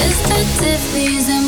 Deceptive reason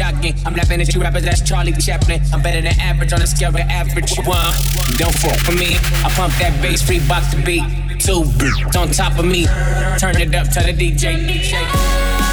I'm laughing at you rappers, that's Charlie Chaplin. I'm better than average on a scale of average one. Don't fuck with me, I pump that bass, free box to beat. Two on top of me, turn it up to the DJ. DJ.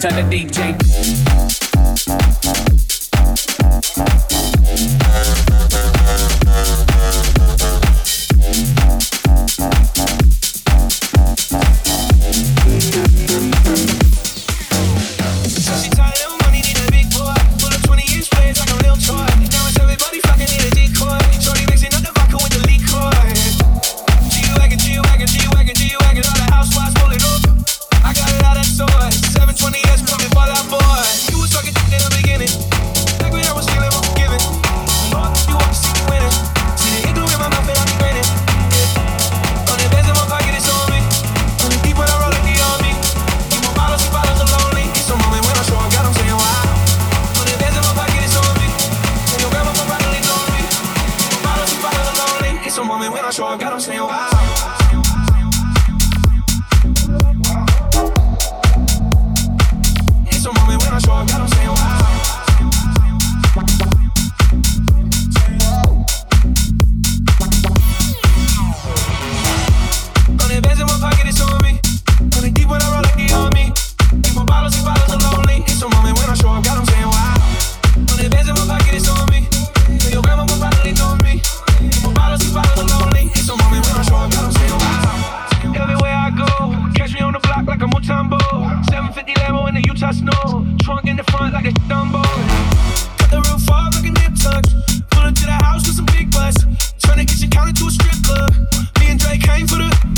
Turn the up to that house with some big butts. Tryna get your counter to a strip club. Me and Dre came for the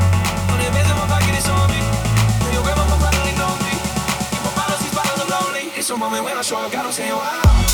up, God, I'm saying.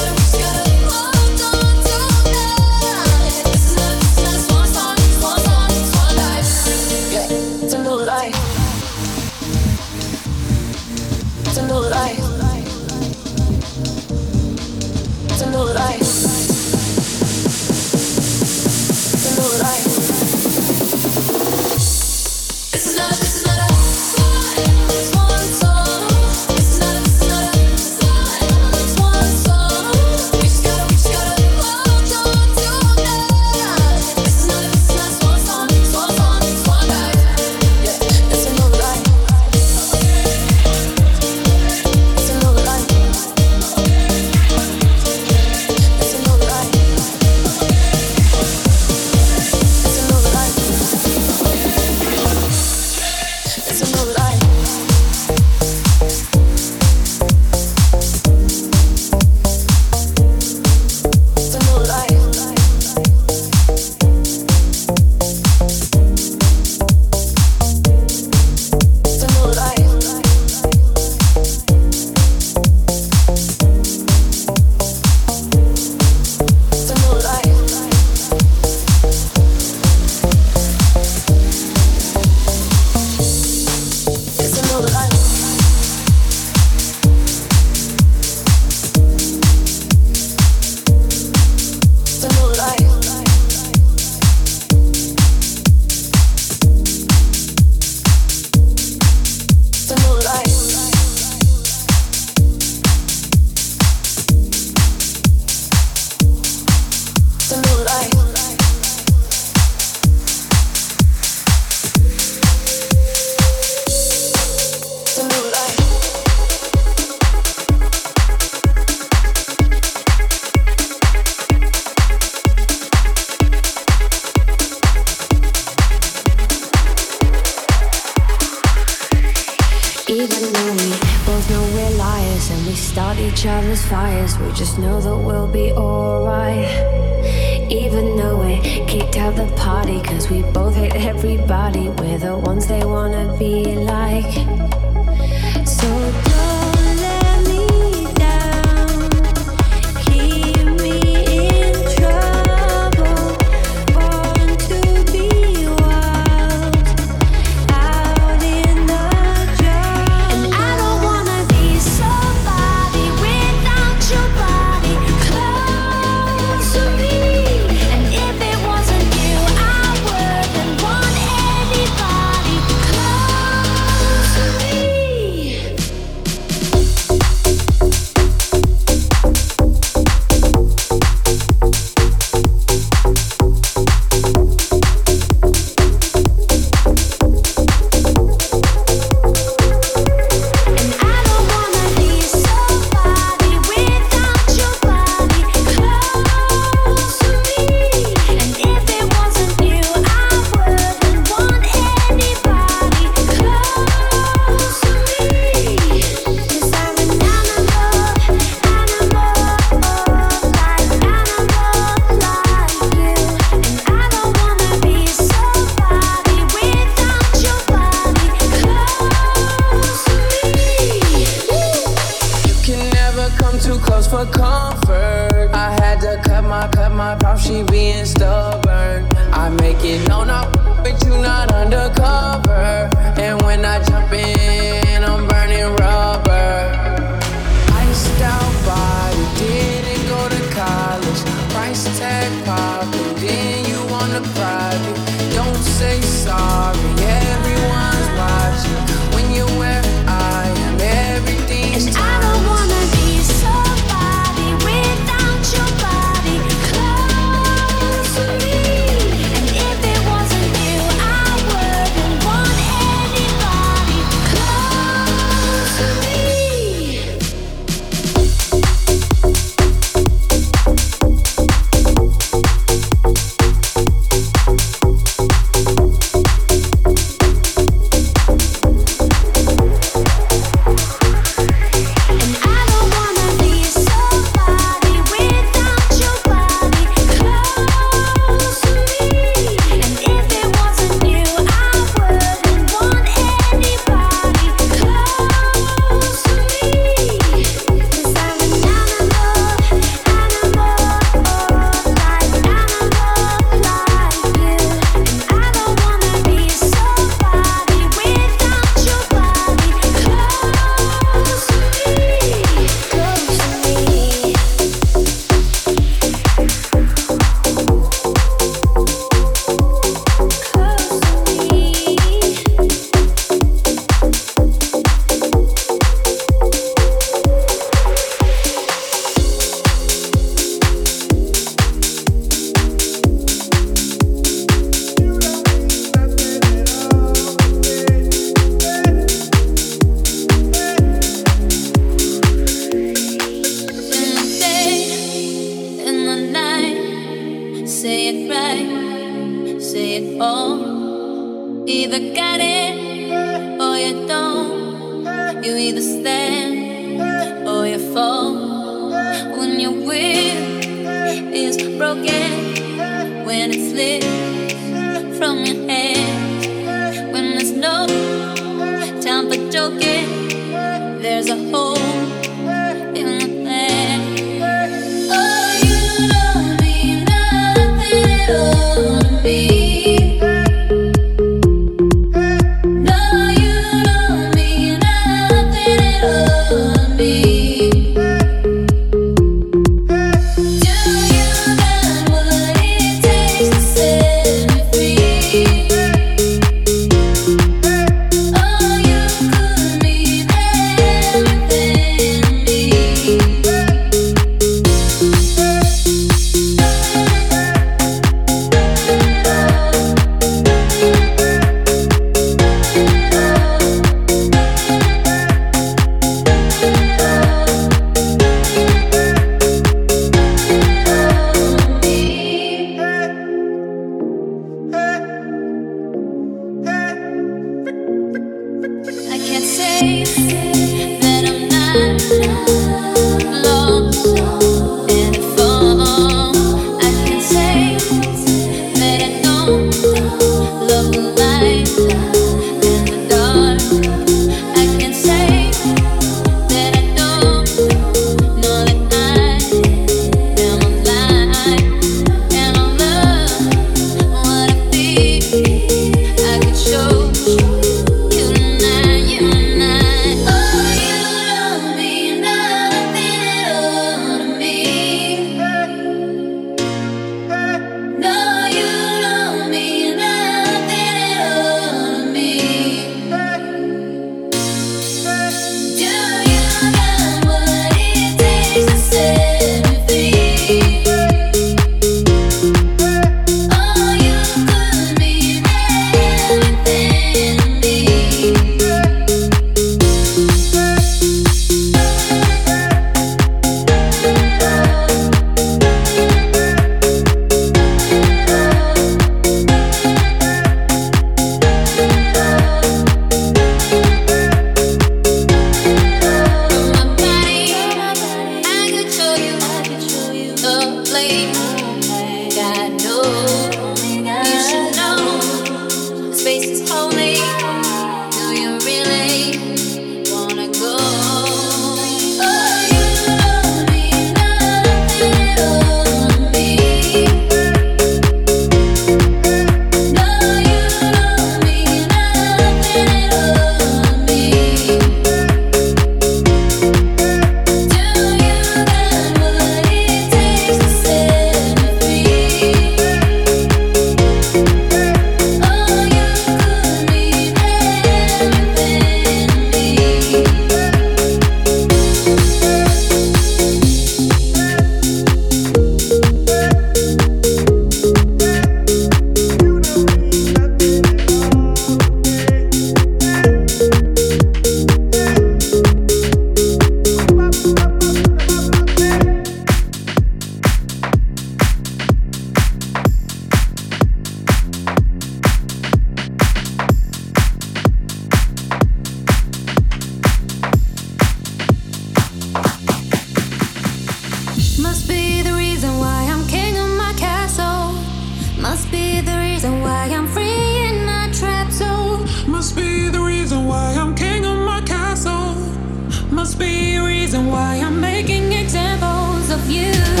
reason why I'm making examples of you.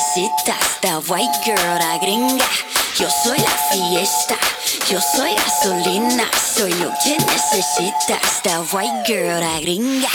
necesitas, esta white girl, la gringa. Yo soy la fiesta, yo soy gasolina, soy lo que necesitas, esta white girl, la gringa.